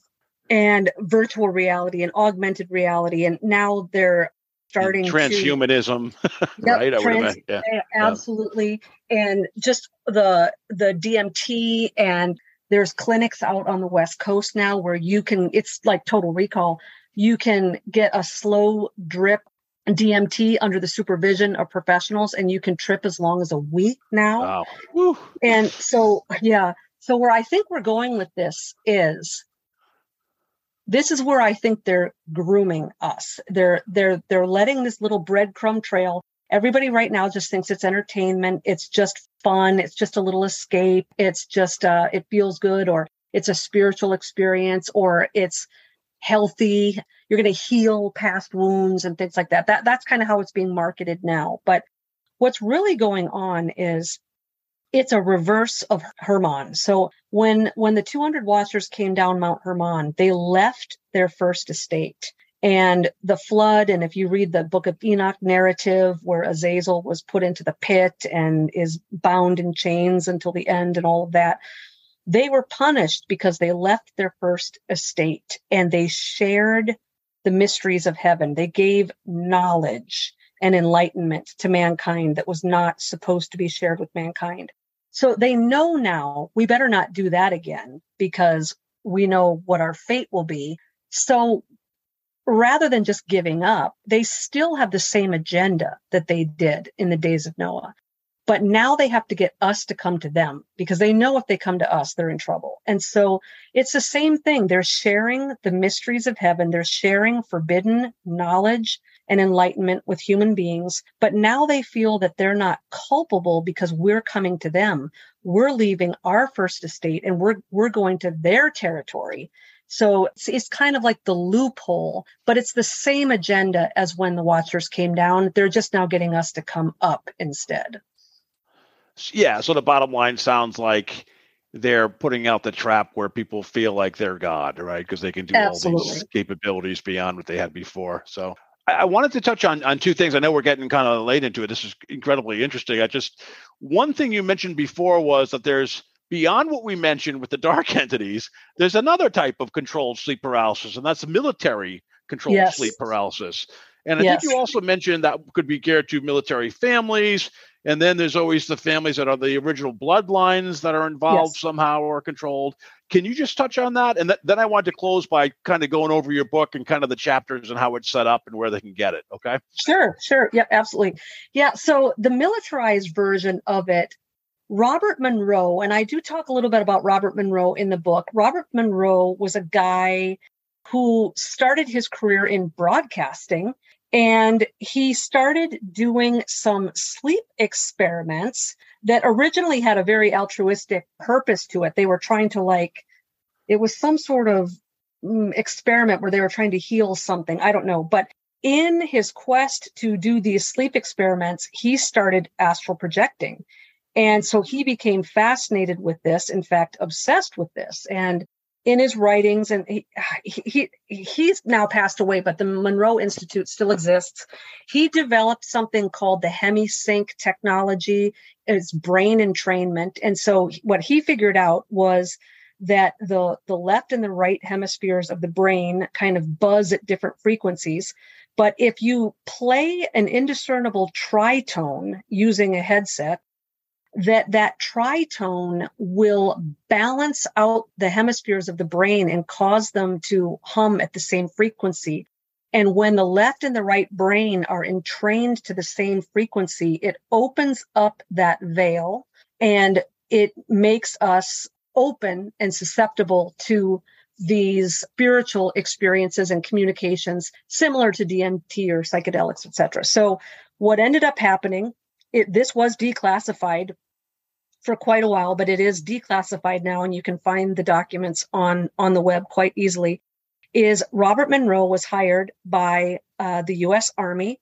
and virtual reality and augmented reality and now they're starting to transhumanism, Yep, right? I would trans-. Yeah. yeah, absolutely. And just the the DMT and there's clinics out on the West Coast now where you can it's like total recall. You can get a slow drip DMT under the supervision of professionals and you can trip as long as a week now. Wow. And so, yeah. So, where I think we're going with this is this is where I think they're grooming us. They're they're they're letting this little breadcrumb trail. Everybody right now just thinks it's entertainment. It's just fun. It's just a little escape. It's just uh, it feels good, or it's a spiritual experience, or it's healthy. You're going to heal past wounds and things like that. That that's kind of how it's being marketed now. But what's really going on is it's a reverse of Hermon. So when when the 200 Watchers came down Mount Hermon, they left their first estate. And the flood, and if you read the book of Enoch narrative, where Azazel was put into the pit and is bound in chains until the end, and all of that, they were punished because they left their first estate and they shared the mysteries of heaven. They gave knowledge and enlightenment to mankind that was not supposed to be shared with mankind. So they know now we better not do that again because we know what our fate will be. So rather than just giving up, they still have the same agenda that they did in the days of Noah. But now they have to get us to come to them because they know if they come to us, they're in trouble. And so it's the same thing. They're sharing the mysteries of heaven. They're sharing forbidden knowledge and enlightenment with human beings. But now they feel that they're not culpable because we're coming to them. We're leaving our first estate and we're, we're going to their territory. So it's, it's kind of like the loophole, but it's the same agenda as when the Watchers came down. They're just now getting us to come up instead. Yeah. So the bottom line sounds like they're putting out the trap where people feel like they're God, right? Because they can do all these capabilities beyond what they had before. So I, I wanted to touch on on two things. I know we're getting kind of late into it. This is incredibly interesting. I just one thing you mentioned before was that there's beyond what we mentioned with the dark entities, there's another type of controlled sleep paralysis, and that's military controlled Yes. sleep paralysis. And I Yes. think you also mentioned that could be geared to military families. And then there's always the families that are the original bloodlines that are involved Yes. somehow or controlled. Can you just touch on that? And th- then I want to close by kind of going over your book and kind of the chapters and how it's set up and where they can get it. Okay. Sure, sure. Yeah, absolutely. Yeah. So the militarized version of it, Robert Monroe, and I do talk a little bit about Robert Monroe in the book. Robert Monroe was a guy who started his career in broadcasting and he started doing some sleep experiments that originally had a very altruistic purpose to it. They were trying to like, it was some sort of mm, experiment where they were trying to heal something. I don't know. But in his quest to do these sleep experiments, he started astral projecting. And so he became fascinated with this, in fact, obsessed with this. And in his writings, and he, he, he's now passed away, but the Monroe Institute still exists. He developed something called the HemiSync technology. It's brain entrainment. And so what he figured out was that the the left and the right hemispheres of the brain kind of buzz at different frequencies But if you play an indiscernible tritone using a headset, that that tritone will balance out the hemispheres of the brain and cause them to hum at the same frequency. And when the left and the right brain are entrained to the same frequency, it opens up that veil and it makes us open and susceptible to these spiritual experiences and communications similar to DMT or psychedelics, etc. So what ended up happening, it, this was declassified for quite a while, but it is declassified now, and you can find the documents on on the web quite easily. Is Robert Monroe was hired by uh, the U.S. Army,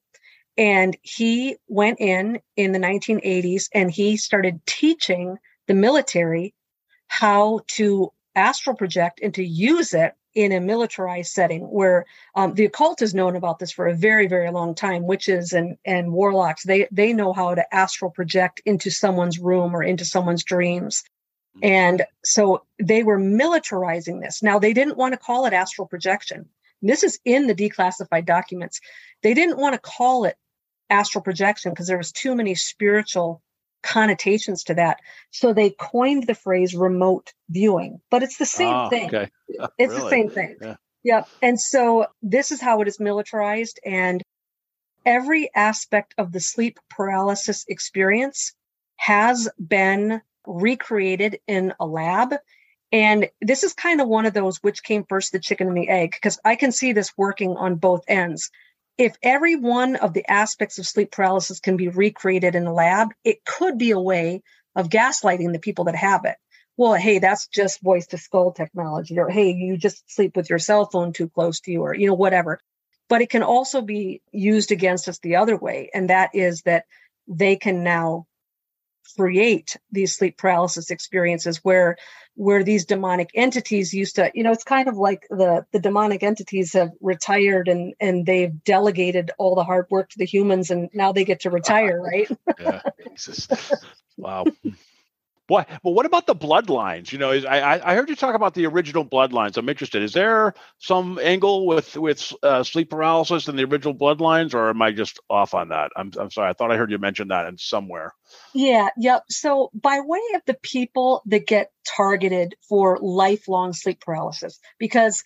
and he went in in the 1980s and he started teaching the military how to astral project and to use it in a militarized setting where um, the occult has known about this for a very very long time witches and and warlocks they they know how to astral project into someone's room or into someone's dreams. Mm-hmm. and so they were militarizing this. Now they didn't want to call it astral projection. This is in the declassified documents. They didn't want to call it astral projection because there was too many spiritual connotations to that. So they coined the phrase remote viewing, but it's the same oh, thing. Okay. it's really? the same thing. Yeah. yeah. And so this is how it is militarized. And every aspect of the sleep paralysis experience has been recreated in a lab. And this is kind of one of those which came first, the chicken and the egg, because I can see this working on both ends if every one of the aspects of sleep paralysis can be recreated in a lab, it could be a way of gaslighting the people that have it. Well, hey, that's just voice to skull technology, or hey, you just sleep with your cell phone too close to you, or you know, whatever. But it can also be used against us the other way, and that is that they can now create these sleep paralysis experiences where where these demonic entities used to you know it's kind of like the the demonic entities have retired and and they've delegated all the hard work to the humans and now they get to retire right? Yeah. Wow But what about the bloodlines? You know, is, I I heard you talk about the original bloodlines. I'm interested. Is there some angle with with uh, sleep paralysis and the original bloodlines, or am I just off on that? I'm I'm sorry. I thought I heard you mention that in somewhere. Yeah. Yep. So by way of the people that get targeted for lifelong sleep paralysis, because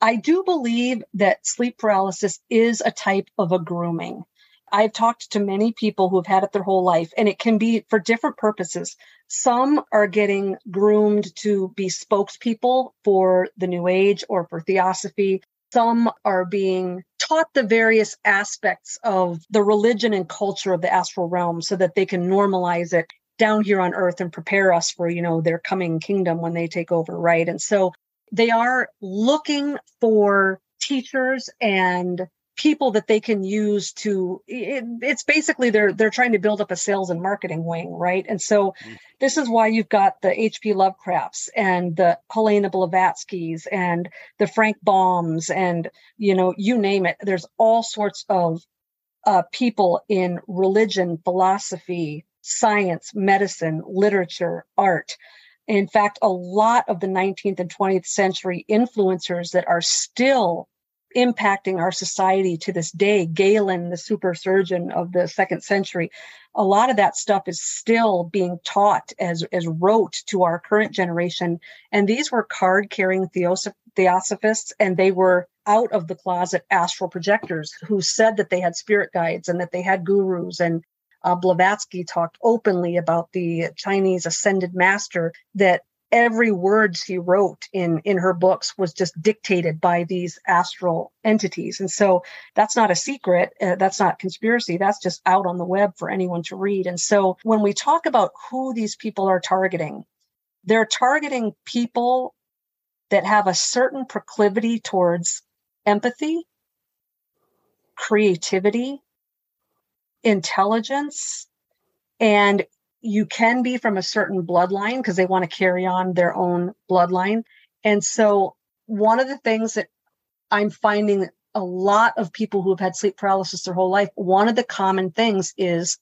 I do believe that sleep paralysis is a type of a grooming. I've talked to many people who have had it their whole life, and it can be for different purposes. Some are getting groomed to be spokespeople for the New Age or for Theosophy. Some are being taught the various aspects of the religion and culture of the astral realm so that they can normalize it down here on earth and prepare us for, you know, their coming kingdom when they take over, right? And so they are looking for teachers and people that they can use to it, it's basically they're they're trying to build up a sales and marketing wing right? And so mm-hmm. this is why you've got the hp lovecrafts and the helena blavatskys and the frank baums and you know you name it. There's all sorts of uh, people in religion philosophy science medicine literature art. In fact a lot of the 19th and 20th century influencers that are still impacting our society to this day. Galen, the super surgeon of the second century, a lot of that stuff is still being taught as, as rote to our current generation. And these were card carrying theosophists, and they were out of the closet astral projectors who said that they had spirit guides and that they had gurus. And uh, Blavatsky talked openly about the Chinese ascended master that every words he wrote in in her books was just dictated by these astral entities. And so that's not a secret uh, that's not conspiracy that's just out on the web for anyone to read. And so when we talk about who these people are targeting they're targeting people that have a certain proclivity towards empathy creativity intelligence and you can be from a certain bloodline because they want to carry on their own bloodline. And so, one of the things that I'm finding a lot of people who have had sleep paralysis their whole life, one of the common things is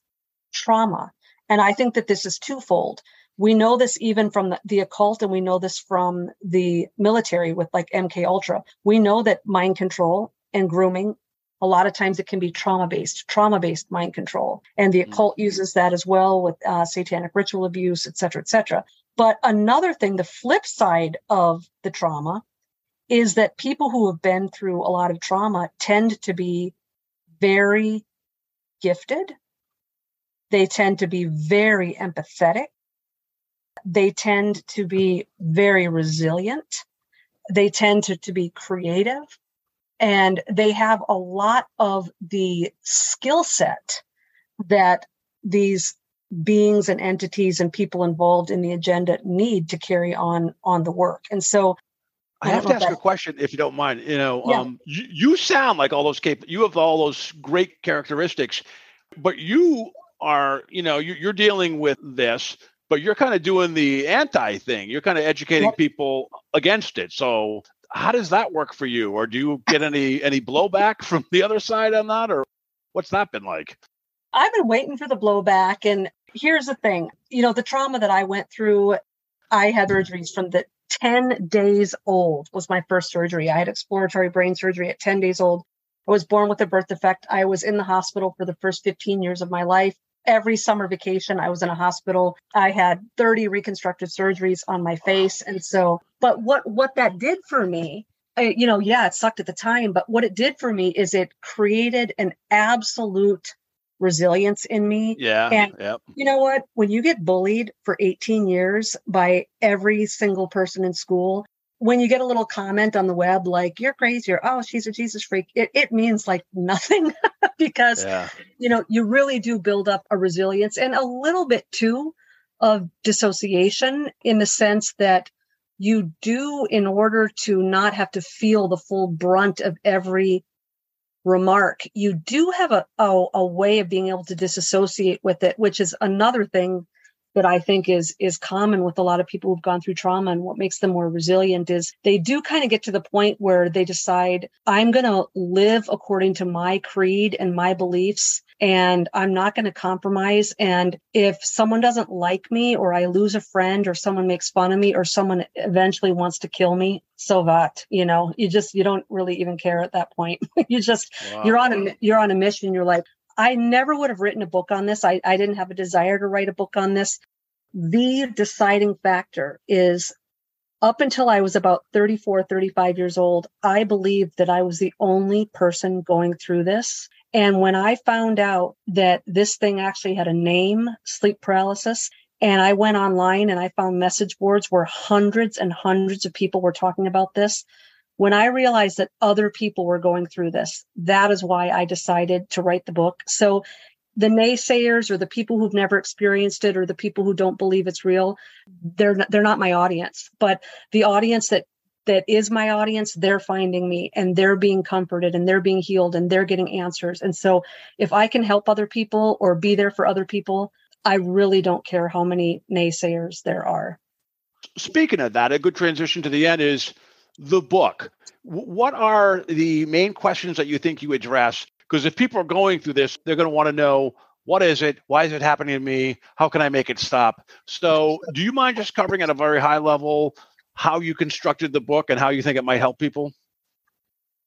trauma. And I think that this is twofold. We know this even from the, the occult, and we know this from the military with like MK Ultra. We know that mind control and grooming A lot of times it can be trauma based, trauma based mind control. And the occult uses that as well with uh, satanic ritual abuse, et cetera, et cetera. But another thing, the flip side of the trauma is that people who have been through a lot of trauma tend to be very gifted. They tend to be very empathetic. They tend to be very resilient. They tend to, to be creative. And they have a lot of the skill set that these beings and entities and people involved in the agenda need to carry on on the work. And so I, have to ask that... a question, if you don't mind. You know, yeah. um, you, you sound like all those cap- You have all those great characteristics, but you are, you know, you're, you're dealing with this, but you're kind of doing the anti thing. You're kind of educating yep. people against it. So, how does that work for you, or do you get any any blowback from the other side on that, or what's that been like? I've been waiting for the blowback, and here's the thing. You know, the trauma that I went through. I had surgeries from the 10 days old was my first surgery. I had exploratory brain surgery at 10 days old. I was born with a birth defect. I was in the hospital for the first 15 years of my life. Every summer vacation, I was in a hospital. I had 30 reconstructive surgeries on my face. And so, but what, what that did for me, I, you know, yeah, it sucked at the time, but what it did for me is it created an absolute resilience in me. Yeah. And yep. you know what? When you get bullied for 18 years by every single person in school, when you get a little comment on the web like you're crazy or oh she's a jesus freak it, it means like nothing because yeah. you know you really do build up a resilience and a little bit too of dissociation in the sense that you do in order to not have to feel the full brunt of every remark, you do have a, a, a way of being able to disassociate with it, which is another thing that I think is is common with a lot of people who've gone through trauma and what makes them more resilient is they do kind of get to the point where they decide I'm going to live according to my creed and my beliefs and I'm not going to compromise. And if someone doesn't like me, or I lose a friend, or someone makes fun of me, or someone eventually wants to kill me, so that you know, you just you don't really even care at that point. you just wow. you're on a you're on a mission. You're like, I never would have written a book on this. I, I didn't have a desire to write a book on this. The deciding factor is up until I was about 34, 35 years old, I believed that I was the only person going through this. And when I found out that this thing actually had a name, sleep paralysis, and I went online and I found message boards where hundreds and hundreds of people were talking about this. When I realized that other people were going through this, that is why I decided to write the book. So the naysayers or the people who've never experienced it or the people who don't believe it's real, they're not, they're not my audience. But the audience that that is my audience, they're finding me and they're being comforted and they're being healed and they're getting answers. And so if I can help other people or be there for other people, I really don't care how many naysayers there are. Speaking of that, a good transition to the end is the book. What are the main questions that you think you address? Because if people are going through this, they're going to want to know what is it? Why is it happening to me? How can I make it stop? So, do you mind just covering at a very high level how you constructed the book and how you think it might help people?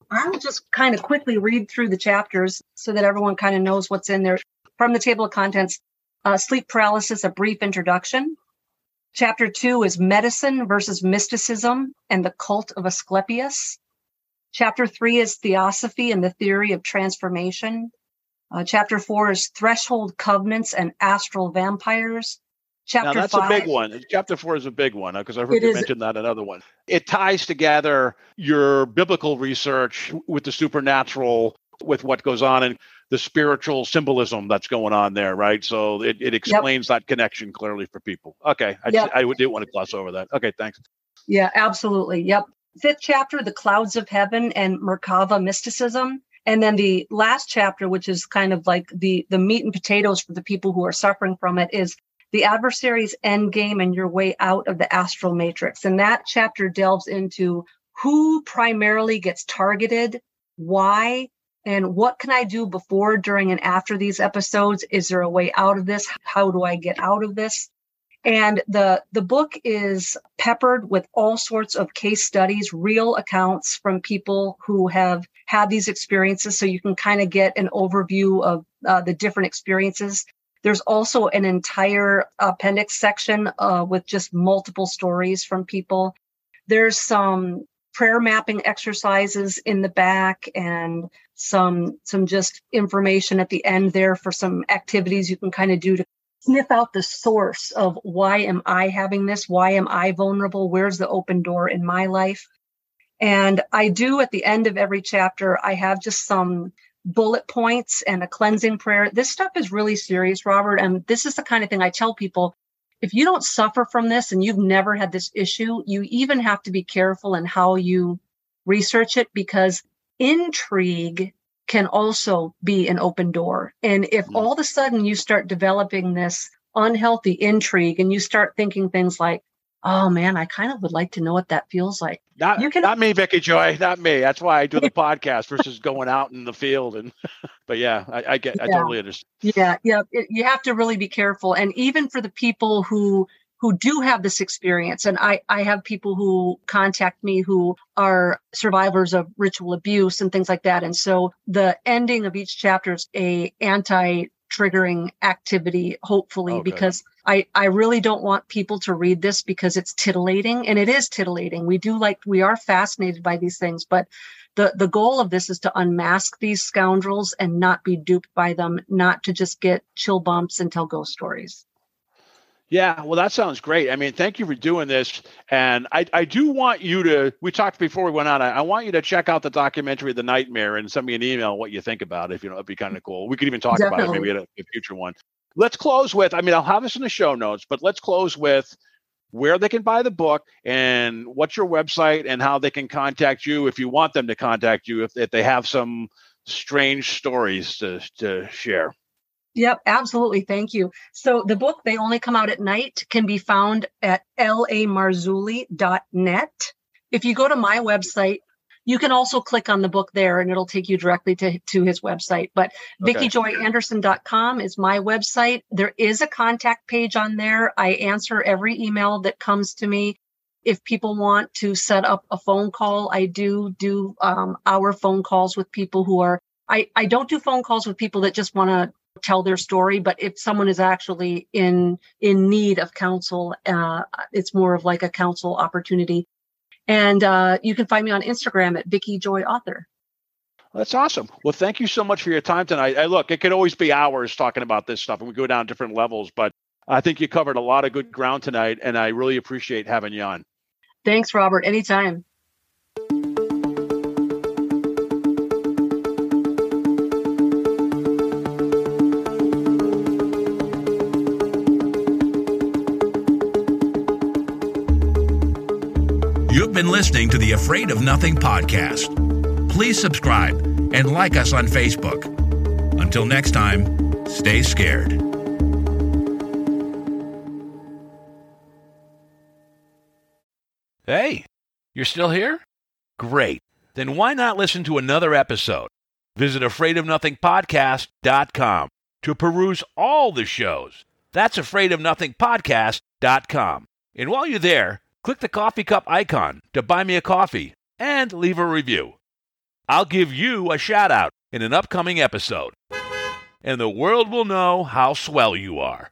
I will just kind of quickly read through the chapters so that everyone kind of knows what's in there. From the table of contents, uh, sleep paralysis, a brief introduction. Chapter two is medicine versus mysticism and the cult of Asclepius. Chapter three is theosophy and the theory of transformation. Uh, chapter four is threshold covenants and astral vampires. Chapter now that's five, a big one. Chapter four is a big one uh, because I've heard you is, mention that another one. It ties together your biblical research with the supernatural, with what goes on in the spiritual symbolism that's going on there, right? So it, it explains yep. that connection clearly for people. Okay, I, yep. I, I didn't want to gloss over that. Okay, thanks. Yeah, absolutely. Yep. Fifth chapter, the clouds of heaven and Merkavah mysticism. And then the last chapter, which is kind of like the the meat and potatoes for the people who are suffering from it, is the adversary's end game and your way out of the astral matrix. And that chapter delves into who primarily gets targeted, why, and what can I do before, during, and after these episodes? Is there a way out of this? How do I get out of this? And the the book is peppered with all sorts of case studies, real accounts from people who have had these experiences, so you can kind of get an overview of uh, the different experiences. There's also an entire appendix section uh, with just multiple stories from people. There's some prayer mapping exercises in the back and some some just information at the end there for some activities you can kind of do to sniff out the source of why am I having this? Why am I vulnerable? Where's the open door in my life? And I do at the end of every chapter, I have just some bullet points and a cleansing prayer. This stuff is really serious, Robert. And this is the kind of thing I tell people if you don't suffer from this and you've never had this issue, you even have to be careful in how you research it because intrigue can also be an open door. And if Mm. all of a sudden you start developing this unhealthy intrigue and you start thinking things like, oh man, I kind of would like to know what that feels like. Not, You can- not me, Vicki Joy, not me. That's why I do the podcast versus going out in the field. And but yeah, I, I get, I totally understand. Yeah, yeah. It, you have to really be careful. And even for the people who who do have this experience, and I I have people who contact me who are survivors of ritual abuse and things like that. And so the ending of each chapter is a anti triggering activity hopefully Okay. because I, I really don't want people to read this because it's titillating and it is titillating. We do like we are fascinated by these things, but the the goal of this is to unmask these scoundrels and not be duped by them, not to just get chill bumps and tell ghost stories. Yeah, well, that sounds great. I mean, thank you for doing this. And I, I do want you to, we talked before we went on, I, I want you to check out the documentary, The Nightmare, and send me an email what you think about it. If you know, it'd be kind of cool. We could even talk about it maybe at a, a future one. Let's close with, I mean, I'll have this in the show notes, but let's close with where they can buy the book and what's your website and how they can contact you if you want them to contact you, if, if they have some strange stories to, to share. Yep, absolutely. Thank you. So the book, They Only Come Out at Night, can be found at lamarzulli.net. If you go to my website, you can also click on the book there and it'll take you directly to, to his website. But Okay. VickiJoyAnderson.com is my website. There is a contact page on there. I answer every email that comes to me. If people want to set up a phone call, I do do um, our phone calls with people who are. I, I don't do phone calls with people that just want to tell their story but if someone is actually in in need of counsel uh, it's more of like a counsel opportunity and uh, you can find me on instagram at vicki joy author That's awesome. Well, thank you so much for your time tonight. I, look, it could always be hours talking about this stuff, and we go down different levels, but I think you covered a lot of good ground tonight, and I really appreciate having you on. thanks robert anytime Been listening to the Afraid of Nothing podcast. Please subscribe and like us on Facebook. Until next time, stay scared. Hey, you're still here? Great. Then why not listen to another episode? Visit afraidofnothingpodcast.com to peruse all the shows. That's afraidofnothingpodcast.com. And while you're there, click the coffee cup icon to buy me a coffee and leave a review. I'll give you a shout out in an upcoming episode. And the world will know how swell you are.